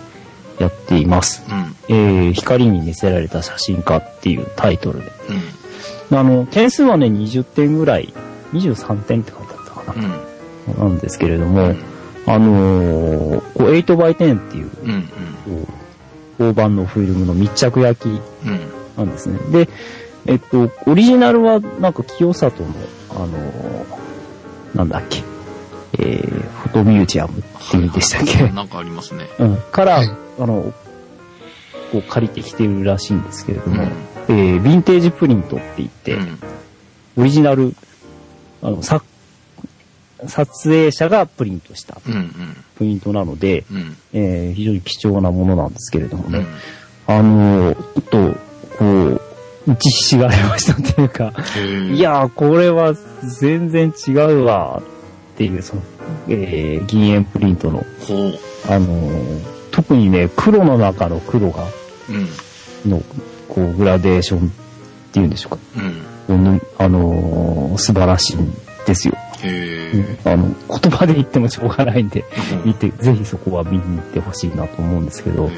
やっています。うん。えー光に見せられた写真家っていうタイトルで。うん。あの、点数はね、20点ぐらい、23点って書いてあったかな、うん。なんですけれども、あのーこう 8x10 っていう、うん。うん。大判のフィルムの密着焼きうん。なんですね。で、えっと、オリジナルは、なんか清里の、あのーなんだっけ、えー、フォトミュージアムっていうんでしたっけ、なんかありますね。うん、から、はいあの、こう借りてきてるらしいんですけれども、うんえー、ヴィンテージプリントって言って、うん。オリジナル、あの、さ、撮影者がプリントしたうん。うん。プリントなので、うん。えー非常に貴重なものなんですけれどもね、うん。あの、ちょっと、こう、打ちひしがれましたっていうか。いやー、これは全然違うわっていう、その、えー銀塩プリントの。あのー特にね、黒の中の黒が、うん。の、こう、グラデーションっていうんでしょうか。うん。あのー素晴らしいんですよ。あの、言葉で言ってもしょうがないんで、うん見て、ぜひそこは見に行ってほしいなと思うんですけど、へ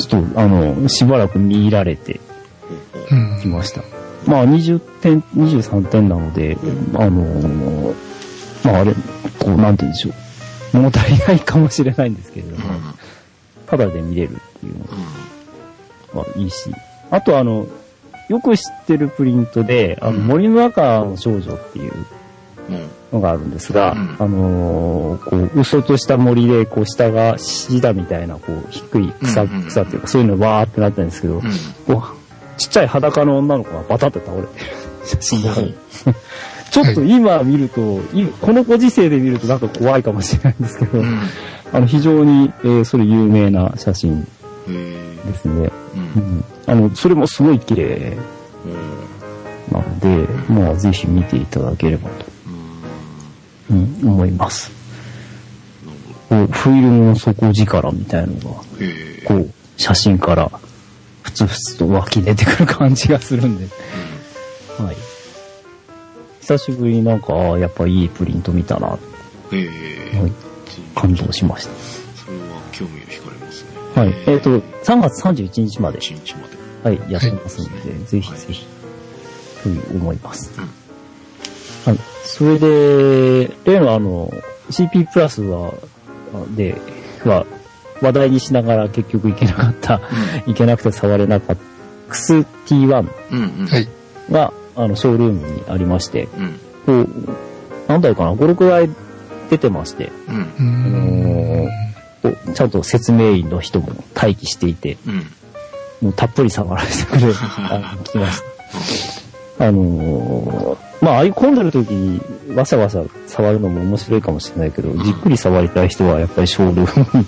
ちょっと、あの、しばらく見入られてきました。まあ、20点、23点なので、あのーまあ、あれ、こう、なんて言うんでしょう。物足りないかもしれないんですけれども、うん。ただで見れるっていうのうん。がいいし、あとあの、よく知ってるプリントで、あの、うん森の中の少女っていううん。のがあるんですが、うんあのーこう、嘘とした森で、こう、下がシダみたいな、こう、低い草、草っていうか、そういうのわーってなってるんですけど、うん。こう、ちっちゃい裸の女の子がバタって倒れてる写真がある。ほう <laughs> ちょっと今見ると、いこのご時世で見るとなんか怖いかもしれないんですけど、うん。あの、非常に、えーそれ有名な写真。ですね。う。うんん。あの、それもすごい綺麗なので、まあ、ぜひ見ていただければと、うん。うん、思います。こう、フィルムの底力みたいのが。こう、写真から、ふつふつと湧き出てくる感じがするんで、はい。久しぶりになんか、ああ、やっぱいいプリント見たな、はうん。へえ。い、感動しました。それは興味を惹かれますね。はい。えっ、と、3月31日まで、1日まで。はい、やってますので、ぜひぜひ、という思います。うんはい。それで、例のあの、CP プラスは、あで、は、話題にしながら結局行けなかった、行けなくて触れなかった、XT1 うん。うん。はい。が、あの、ショールームにありまして、うん。こう、何台かな ?5、6台出てまして、うん。うあん。のこうちゃんと説明員の人も待機していて、うん。もうたっぷり触らせてくれ、あの来ました。<laughs> あのーまあ、ああいう混んでる時にわさわさ触るのも面白いかもしれないけど、じっくり触りたい人はやっぱりショールームに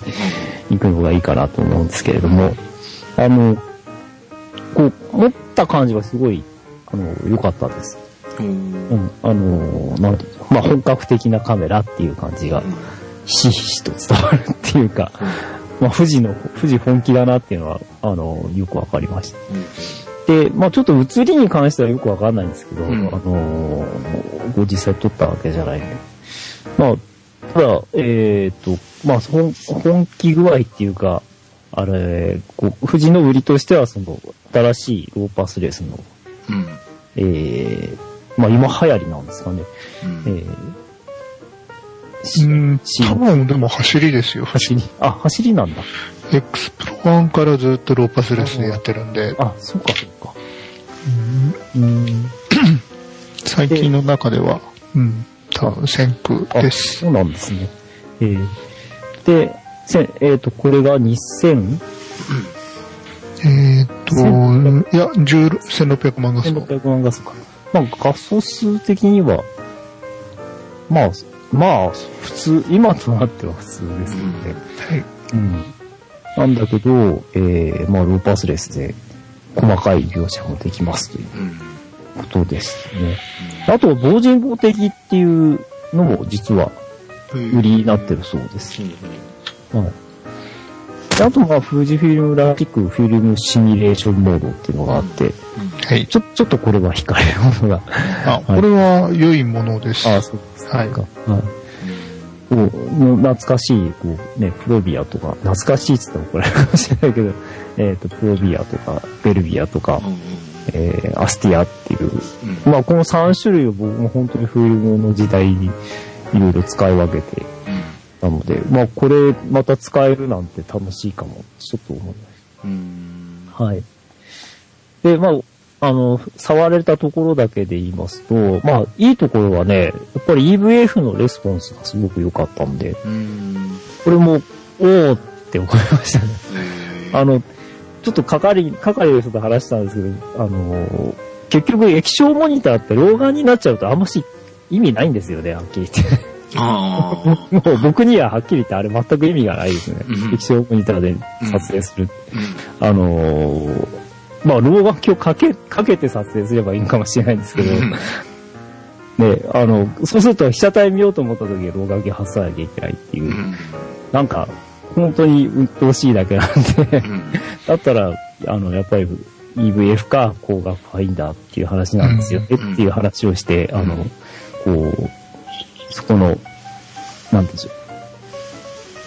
<laughs> 行くのがいいかなと思うんですけれども、あの、こう、持った感じはすごい、あの、良かったです。うん。あのーなんていうのまあ、本格的なカメラっていう感じが、ひしひしと伝わるっていうか、まあ、富士の、富士本気だなっていうのは、あの、よくわかりました。で、まあちょっと映りに関してはよくわかんないんですけど、うんあのーご実際撮ったわけじゃないんで。まあ、ただ、えっ、と、まあ、本、本気具合っていうか、あれ、こう、富士の売りとしては、その、新しいローパスレスの、うん。えー、まあ、今流行りなんですかね。うん。えー、うん、し多分でも走りですよ。走り、あ、走りなんだ。X プロ1からずっとローパスレスでやってるんで、あ、そうか、そうんうん。最近の中では、うん、多分先駆あ、です。そうなんですね。えー、で、せえっ、と、これが2000、えーっと、いや、10 1600万画素。1600万画素か。まあ、画素数的には、まあ、まあ、普通、今となっては普通ですけどね。はい。うん。なんだけど、えー、まあ、ローパスレスで細かい描写もできますといううん。ことですね。あと、同人法的っていうのも実は売りになってるそうです。うん。はい。であと、まあ、富士フィルムラピックフィルムシミュレーションモードっていうのがあって、はい。ちょ、ちょっとこれは惹かれるものが。あ、これは良いものです。あそうですはいか。はい。こう、の懐かしい、こう、ね、プロビアとか、懐かしいって言ったら怒られるかもしれないけど、えっ、と、プロビアとか、ベルビアとかう、ん。えー、アスティアっていう、うん。まあ、この3種類を僕も本当にフィルムの時代にいろいろ使い分けて、なので、まあ、これまた使えるなんて楽しいかも、ちょっと思いましうん。た。はい。で、まあ、あの、触られたところだけで言いますと、まあ、いいところはね、やっぱり EVF のレスポンスがすごく良かったんで、うん。これも、おーって思いましたね。えーあの、ちょっと係、係の人と話したんですけど、あの、結局液晶モニターって老眼になっちゃうとあんまし意味ないんですよね、はっきり言って。ああ。<laughs> もう僕にははっきり言ってあれ全く意味がないですねうん。液晶モニターで撮影する。うん。あのーまあ老眼鏡かけ、かけて撮影すればいいのかもしれないんですけど、うんね、あの、そうすると被写体見ようと思った時に老眼鏡外さなきゃいけないっていうう、ん。なんか、本当に鬱陶しいだけなんで、うん。だったら、あの、やっぱり EVF か光学ファインダーっていう話なんですよ。ね、うん。っていう話をして、あの、こう、そこの、なんでしょう。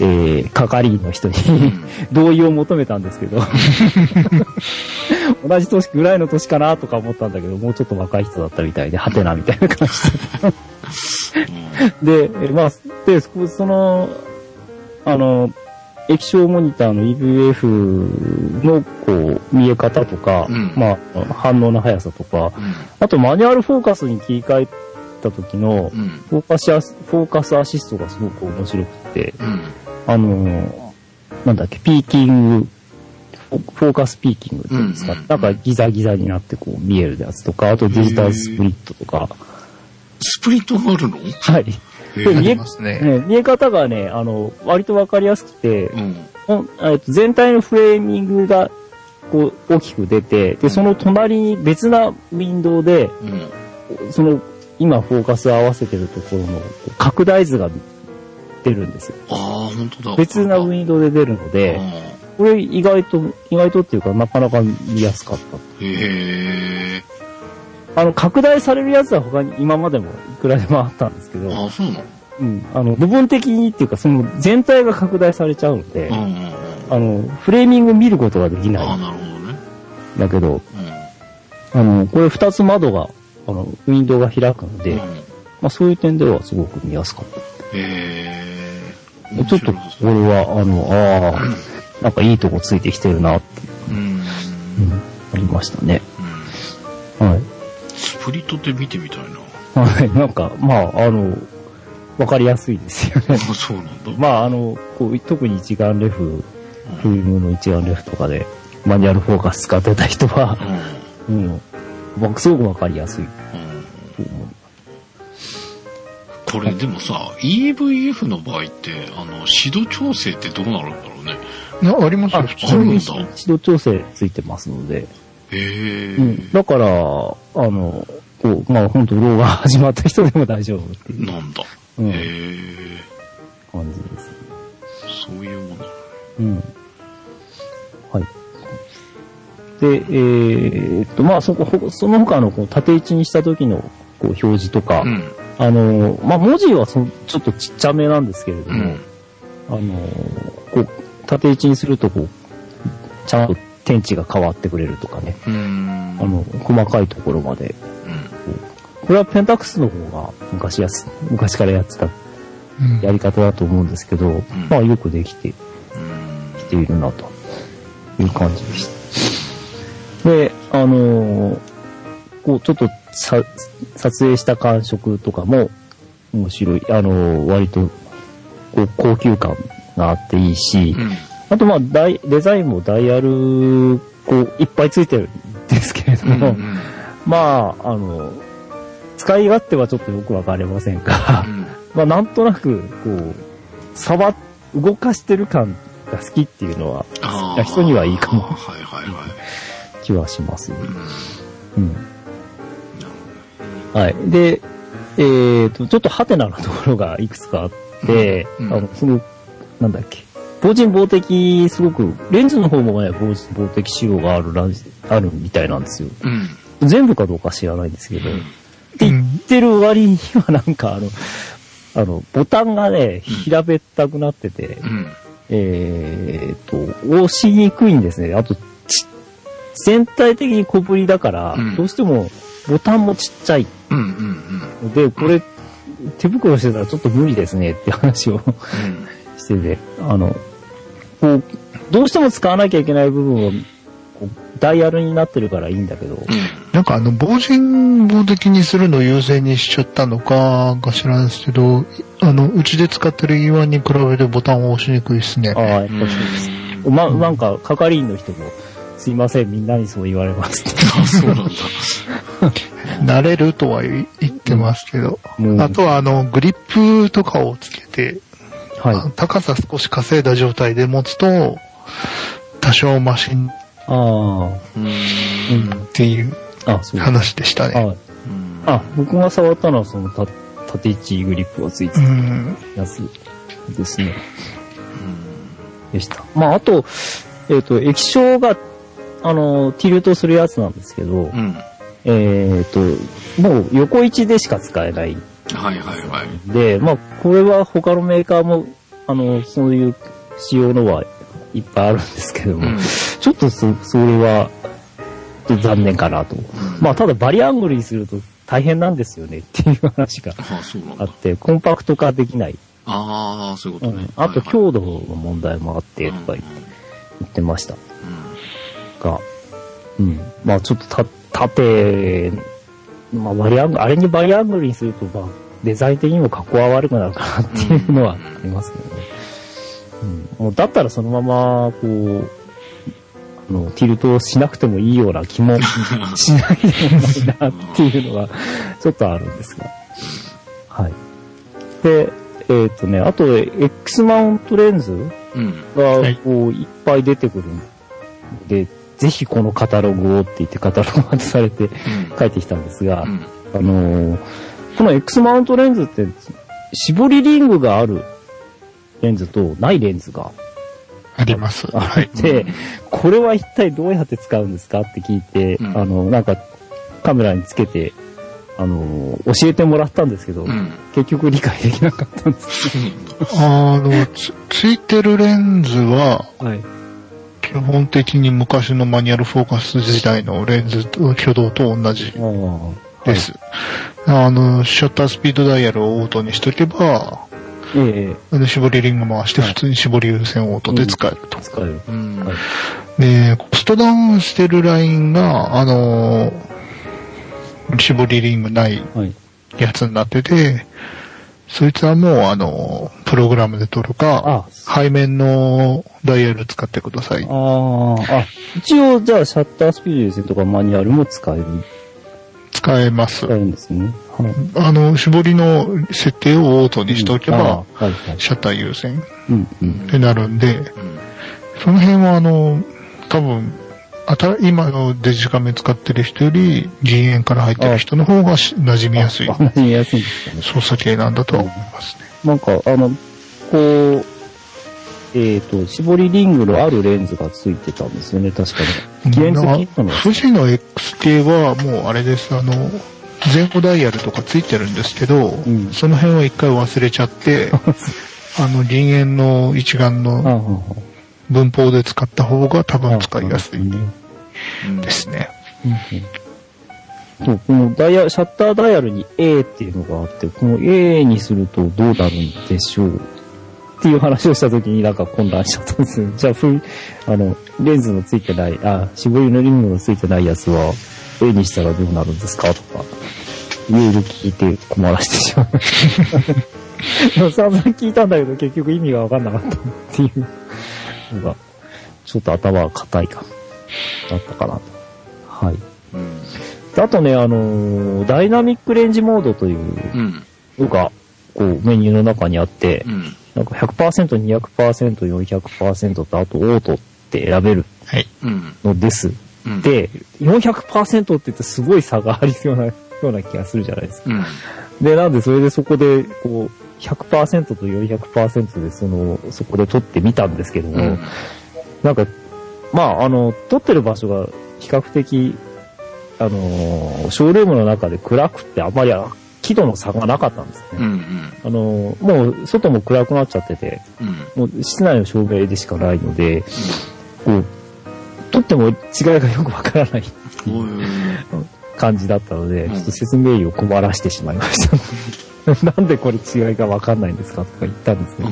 えー、係員の人に同意を求めたんですけど、<laughs> 同じ年ぐらいの年かなとか思ったんだけど、もうちょっと若い人だったみたいで、ハテナみたいな感じで。<laughs> で、えまあ、で、そその、あの、液晶モニターの EVF の、こう、見え方とか、うんまあ、反応の速さとか、うん。あとマニュアルフォーカスに切り替えた時のう、ん。フォーカスアス、フォーカスアシストがすごく面白くて、うん。あの、なんだっけ、ピーキング、フォーカスピーキングっていうんですか、なんかギザギザになってこう見えるやつとか、あとデジタルスプリットとか、スプリットがあるの？はい。見えますね。ね、見え方がね、あの、割とわかりやすくて、うん。全体のフレーミングがこう大きく出て、で、その隣に別なウィンドウで、うん。その今フォーカスを合わせてるところの拡大図が出るんですよ。ああ、本当だ。別なウィンドウで出るので、これ意外と、意外とっていうかなかなか見やすかった。へえ。あの、拡大されるやつは他に今までもいくらでもあったんですけど、ああ、そうなの？うん、あの、部分的にっていうか、その全体が拡大されちゃうので、うんうんうん。あの、フレーミング見ることができああ、ないんなるほどね。だけど、うん。あの、これ二つ窓が、あの、ウィンドウが開くので、うん。まあそういう点ではすごく見やすかった。へえ。ちょっとこれは、あの、ああ、なんかいいとこついてきてるなって、うん。うん、ありましたね。うん。はい。スプリットって見てみたいな。はい。なんか、まあ、あの、わかりやすいですよね。あ <laughs> そうなんだ。まあ、あの、こう、特に一眼レフ、フィルムの一眼レフとかで、マニュアルフォーカス使ってた人は、うん。うん、僕すごくわかりやすいうん。これでもさ、EVF の場合って、あの、指導調整ってどうなるんだろうね。いや、ありますよ、あ、普通に普通に。一度調整ついてますので、うん。だから、あの、こう、まあ本当老が始まった人でも大丈夫っていうなんだ。うんへえ。感じです。そういうもの。うん。はい。で、えーっと、まあそこ、ほその他のこう縦位置にした時のこう表示とか、うん。あの、まあ、文字はそちょっとちっちゃめなんですけれども、うん。あの、こう、縦位置にすると、こう、ちゃんと天地が変わってくれるとかね。うん。あの、細かいところまで。うん。これはペンタックスの方が昔やす、昔からやってたうんやり方だと思うんですけど、まあよくできてうん。きているなという感じでした。で、あのーこう、ちょっとさ撮影した感触とかも面白い。あのー割と、こう、高級感があっていいし、うん。あとまあ、ダイデザインもダイヤル、こう、いっぱいついてるんですけれどうん。も、うん。まあ、あの、使い勝手はちょっとよくわかりませんが、まあ、なんとなく、こう、触、動かしてる感が好きっていうのは、人にはいいかもはいはいはい。気はしますよう。ん。うん。はい。で、えーと、ちょっとハテナのところがいくつかあって、うんあの、その、なんだっけ、防塵防滴、すごく、レンズの方もね、防塵防滴仕様があるあるみたいなんですよ。うん。全部かどうか知らないですけど、うんって言ってる割にはなんかあの、あの、ボタンがね、平べったくなってて、うん。えーと、押しにくいんですね。あと、ち全体的に小ぶりだから、うんどうしてもボタンもちっちゃいうん。うん。ので、これ、手袋してたらちょっと無理ですねって話をうん。<laughs> してて、あの、こう、どうしても使わなきゃいけない部分を、こうダイヤルになってるからいいんだけど、なんかあの、防塵防的にするのを優先にしちゃったのか、か知らないですけど、あの、うちで使ってる E1 に比べてボタンを押しにくいですねあ。あ、やっぱそうです。ま、なんか、係員の人も、すいません、みんなにそう言われますって。あ、<laughs> そうなんだ。<laughs> 慣れるとは言ってますけど。うんあとはあの、グリップとかをつけて、はい。高さ少し稼いだ状態で持つと、多少マシンああ、うん。っていうあ、そうです。話でしたね。はい。あ、僕が触ったのはそのた縦位置グリップがついてうるん。やつですね。でした。まあ、あと、えっ、と、液晶が、あの、ティルトするやつなんですけど、うん。えっ、と、もう横位置でしか使えないはいはいはい。で、まあ、これは他のメーカーも、あの、そういう仕様のはいっぱいあるんですけども、うんちょっとそ、それは、残念かなと。まあ、ただバリアングルにすると大変なんですよねっていう話があ、って、コンパクト化できない。ああ、そういうこうんとね。あとはいはい強度の問題もあって、とか言ってましたが、うん。まあちょっとた、縦、まあバリアングル、あれにバリアングルにすると、まあデザイン的にも格好は悪くなるかなっていうのはありますけどね。うん。もうだったらそのまま、こう、あの、ティルトをしなくてもいいような気もしないでも <laughs> ないなっていうのは、ちょっとあるんですが。はい。で、えっ、とね、あと、X マウントレンズうん。がはいこういっぱい出てくるんで、ぜひこのカタログをって言ってカタログを渡されてうん。書いてきたんですが、うん。あのーこの X マウントレンズって、絞りリングがあるレンズとないレンズがあります。あはい。って、これは一体どうやって使うんですかって聞いて、うんあの、なんかカメラにつけて、あのー教えてもらったんですけど、うん。結局理解できなかったんです。<laughs> あの、つ、ついてるレンズは、はい。基本的に昔のマニュアルフォーカス時代のレンズと挙動と同じああ。です。あの、シャッタースピードダイヤルをオートにしとけば、ええあの絞りリング回して普通に絞り優先オートで使えると。使える。うん。はいで、コストダウンしてるラインが、あの、絞りリングないはい。やつになってて、そいつはもうあの、プログラムで撮るか、あ、背面のダイヤル使ってください。ああ、あ、一応じゃあシャッタースピード優先とかマニュアルも使える、使えます使え。るんですね。はい。あの、絞りの設定をオートにしておけば、ああはいはい。シャッター優先。ってなるんで、うん。その辺はあの、多分、今のデジカメ使ってる人より陣営から入ってる人の方がし馴染みやすいあ馴染みやすいね。操作系なんだとは思いますね。なんか、あの、こう、えっ、と、絞りリングのあるレンズがついてたんですよね、確かに。記念付きなの富士の X 系はもうあれです、あの、前後ダイヤルとかついてるんですけど、ん。その辺は一回忘れちゃって、<laughs> あの、輪円の一眼あの文法で使った方が多分使いやすいですね。そう、このダイヤ、シャッターダイヤルに A っていうのがあって、この A にするとどうなるんでしょうっていう話をした時になんか混乱しちゃったんですよ。<laughs> じゃあ、ふいあの、レンズのついてない、あ、絞りのリングのついてないやつは A にしたらどうなるんですか？とか、いろいろ聞いて困らしてしまう。<laughs> 散々聞いたんだけど結局意味がわかんなかったっていうのが、ちょっと頭が硬いか、だったかなと。はい。うん。であとね、あのーダイナミックレンジモードといううん。のが、こう、メニューの中にあってう、ん。なんか100%、200%、400%と、あとオートって選べる。のです。うん。で、400%って言ってすごい差がありそうな、ような気がするじゃないですか。うん。で、なんでそれでそこで、こう、100%と400%で、その、そこで撮ってみたんですけども、うん。なんか、まあ、あの、撮ってる場所が比較的、あのーショールームの中で暗くってあまり輝度の差がなかったんですね。うん。あのーもう外も暗くなっちゃってて、うん。もう室内の照明でしかないので、こう、撮っても違いがよくわからないおい感じだったので、うんちょっと説明医を困らしてしまいました。<laughs> なんでこれ違いがわかんないんですかとか言ったんですね。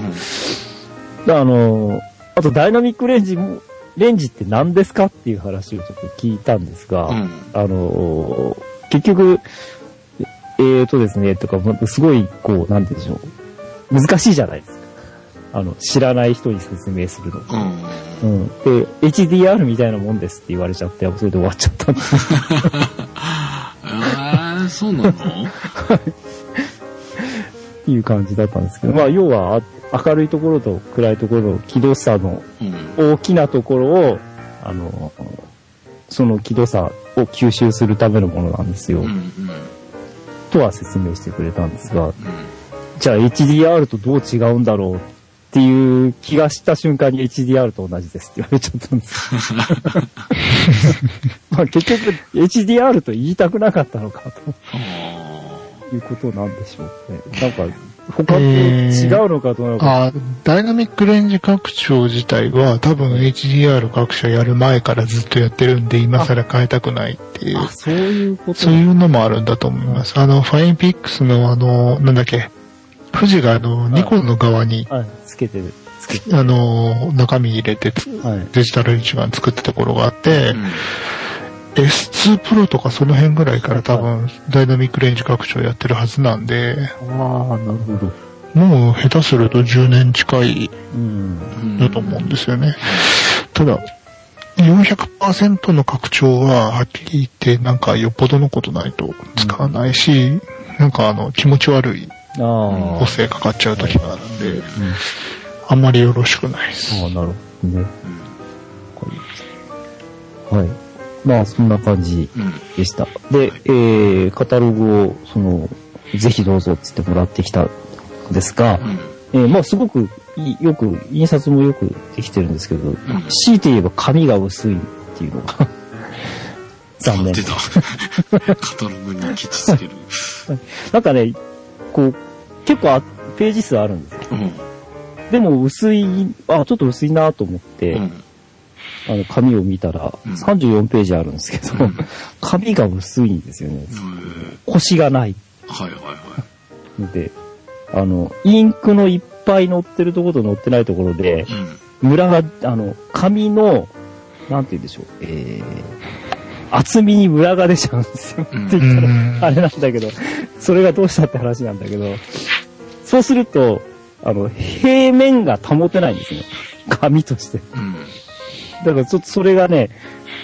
であのーあとダイナミックレンジも、レンジって何ですかっていう話をちょっと聞いたんですが、うん。あのー結局、えーとですね、とか、ますごい、こう、なんてでしょう。難しいじゃないですか。あの、知らない人に説明するの。うん。うん。で、HDR みたいなもんですって言われちゃって、それで終わっちゃったんです。ああ、そうなの？<laughs> っていう感じだったんですけど、まあ、要は、あ明るいところと暗いところの気度差のうん。大きなところを、あの、その気度差を吸収するためのものなんですよ。うん。うん。とは説明してくれたんですが、うん。じゃあ HDR とどう違うんだろうっていう気がした瞬間に HDR と同じですって言われちゃったんです。<laughs> まあ結局 HDR と言いたくなかったのかあということなんでしょうね。なんか他と違うのかどうなのか。あダイナミックレンジ拡張自体は多分 HDR 各社やる前からずっとやってるんで今更変えたくないっていうあ、そういうことそういうのもあるんだと思います。あの、ファインピックスのあの、なんだっけ、富士があの、ニコンの側に、はい、つけてる。あの、中身入れて。デジタル一眼作ったところがあってあ。う、ん。S2 プロとかその辺ぐらいから多分ダイナミックレンジ拡張やってるはずなんで、ああ、なるほど。もう下手すると10年近いだと思うんですよね。ただ、400%の拡張は、はっきり言って、なんかよっぽどのことないと使わないし、なんかあの、気持ち悪いああ。補正かかっちゃう時があるんで、うんあんまりよろしくないです。ああ、なるほどね。はい。まあ、そんな感じうん。でした。で、えー、カタログを、その、ぜひどうぞって言ってもらってきたんですが、うん。えーまあ、すごくよく、印刷もよくできてるんですけど、強いて言えば紙が薄いっていうのが、<laughs> 残念。<laughs> カタログにケチつける。なんかね、こう、結構あページ数あるんですよ。うん。でも薄い、あ、ちょっと薄いなと思って、うん。あの、紙を見たら、うん34ページあるんですけど、うん紙が薄いんですよね。えー腰がないはいはいはい。ので、あの、インクのいっぱい載ってるところと載ってないところで、うん。ムラが、あの、紙の、なんて言うんでしょう、えー、厚みにムラが出ちゃうんですよ。うんって言ったうんら、あれなんだけど、それがどうしたって話なんだけど、そうすると、あの、平面が保てないんですよ。紙として。うん。だからちょっとそれがね、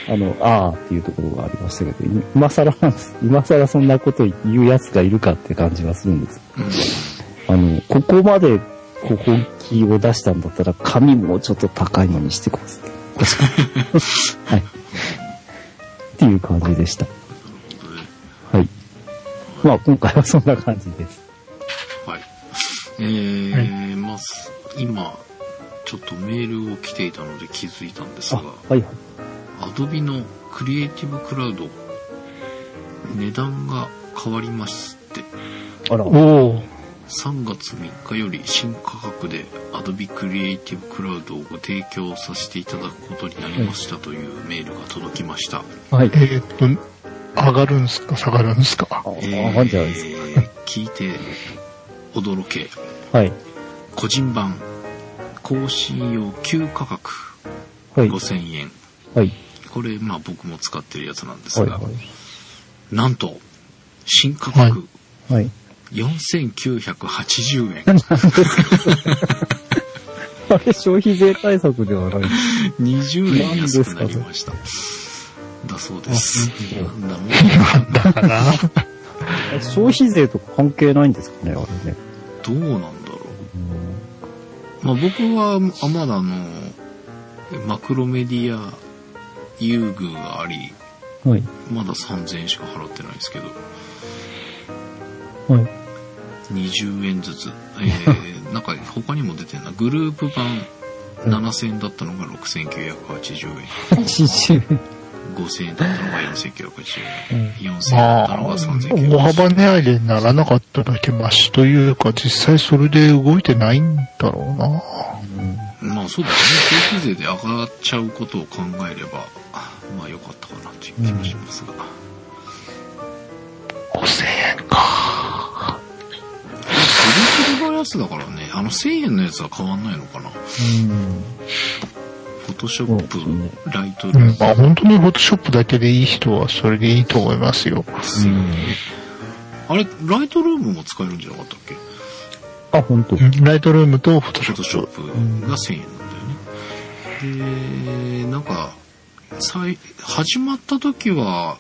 あの、あーっていうところがありましたけど、今更なんです。今更そんなこと言う奴がいるかって感じがするんです。うん。あの、ここまで、こう本気を出したんだったら、紙もちょっと高いのにしてください。はい。っていう感じでした。はい。まあ、今回はそんな感じです。はい。えー、まあ、今、ちょっとメールを来ていたので気づいたんですあ、が、はいはい。アドビのクリエイティブクラウド、値段が変わりまして、あら、おお。3月3日より新価格で Adobe Creative Cloud をご提供させていただくことになりましたというメールが届きました。はい。えーっと、上がるんすか？下がるんすか？あ、上がんじゃないですー聞いて驚け。か。はい。個人版、更新用旧価格はい。5000円。はい。これ、まあ僕も使ってるやつなんですはい。が、はい。なんと、新価格、はい。4980円。<laughs> あれ、消費税対策ではない。20円安くなりました。だそうです。あなんだもんだから、消費税とか関係ないんですかね、あれね。どうなんだろう。まあ僕は、あまだあの、マクロメディア優遇があり、はい。まだ3000円しか払ってないですけど、はい。20円ずつ。えー、<laughs> なんか他にも出てんな。グループ版7000円だったのが6980円。80円。5000円だったのが4980円。4000円だまったのがあ、3980大幅値上げにならなかっただけマシというか、実際それで動いてないんだろうな。まあそうですね。消費税で上がっちゃうことを考えれば、まあ良かったかなという気もしますが。5000円か。グループのやつだからね、あの1000円のやつは変わんないのかな。うん。フォトショップそうですね、ライトルーム。うん、まあ本当にフォトショップだけでいい人はそれでいいと思いますよ。あれ、ライトルームも使えるんじゃなかったっけ？あ、本当。うんライトルームとフォトショフォトショッップ。プが1000円なんだよね。で、なんか、最、始まった時は、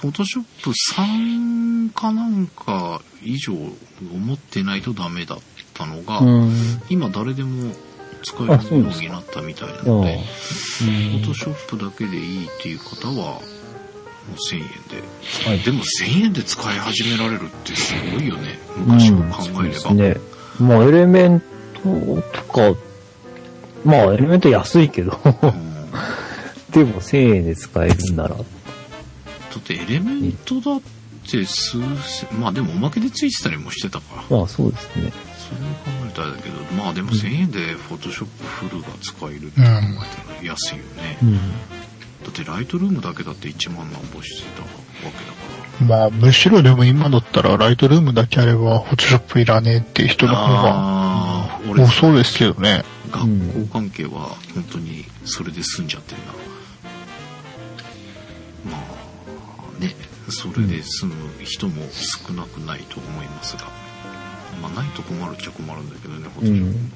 フォトショップ3かなんか以上を持ってないとダメだったのが、うん。今誰でも使えるようになったみたいな。ので、フォトショップだけでいいっていう方は、もう1000円で。はいでも1000円で使い始められるってすごいよね。昔を考えれば。そうですね。まあ、エレメントとか、まあ、エレメント安いけど、うん <laughs> でも1000円で使えるんなら、だってエレメントだって数千、まあでもおまけでついてたりもしてたから。まあそうですね。それを考えたらだけど、まあでも1000円でフォトショップフルが使えるって考えたら安いよね。うん。だってライトルームだけだって1万何本してたわけだから。まあむしろでも今だったらライトルームだけあればフォトショップいらねえっていう人の方が多そうですけどね。学校関係は本当にそれで済んじゃってるな。まあね、それで済む人も少なくないと思いますが、まあないと困るっちゃ困るんだけどね、ほとんど。うん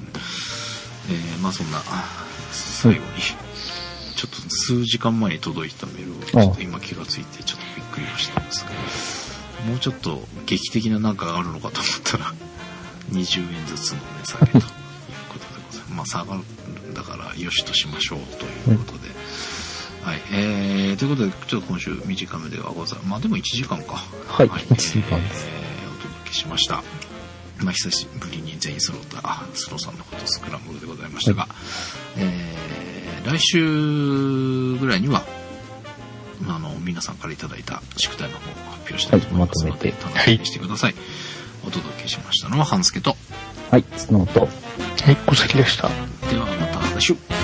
えーまあそんな、あ最後に、ちょっと数時間前に届いたメールをちょっと今気がついてちょっとびっくりをしたんですが、もうちょっと劇的ななんかがあるのかと思ったら、<laughs> 20円ずつの値下げということでございます。まあ下がるんだからよしとしましょうということで。はい。えー、ということで、ちょっと今週短めではございまあでも1時間か。はい1時間ですえーお届けしました。まあ久しぶりに全員揃った、あスローさんのことスクランブルでございましたが、えー、来週ぐらいには、あの、皆さんからいただいた宿題の方を発表したいと思いますので、はい楽しみにしてください。お届けしましたのは、半助と、はい、スノート。はい、小関でした。ではまた来週。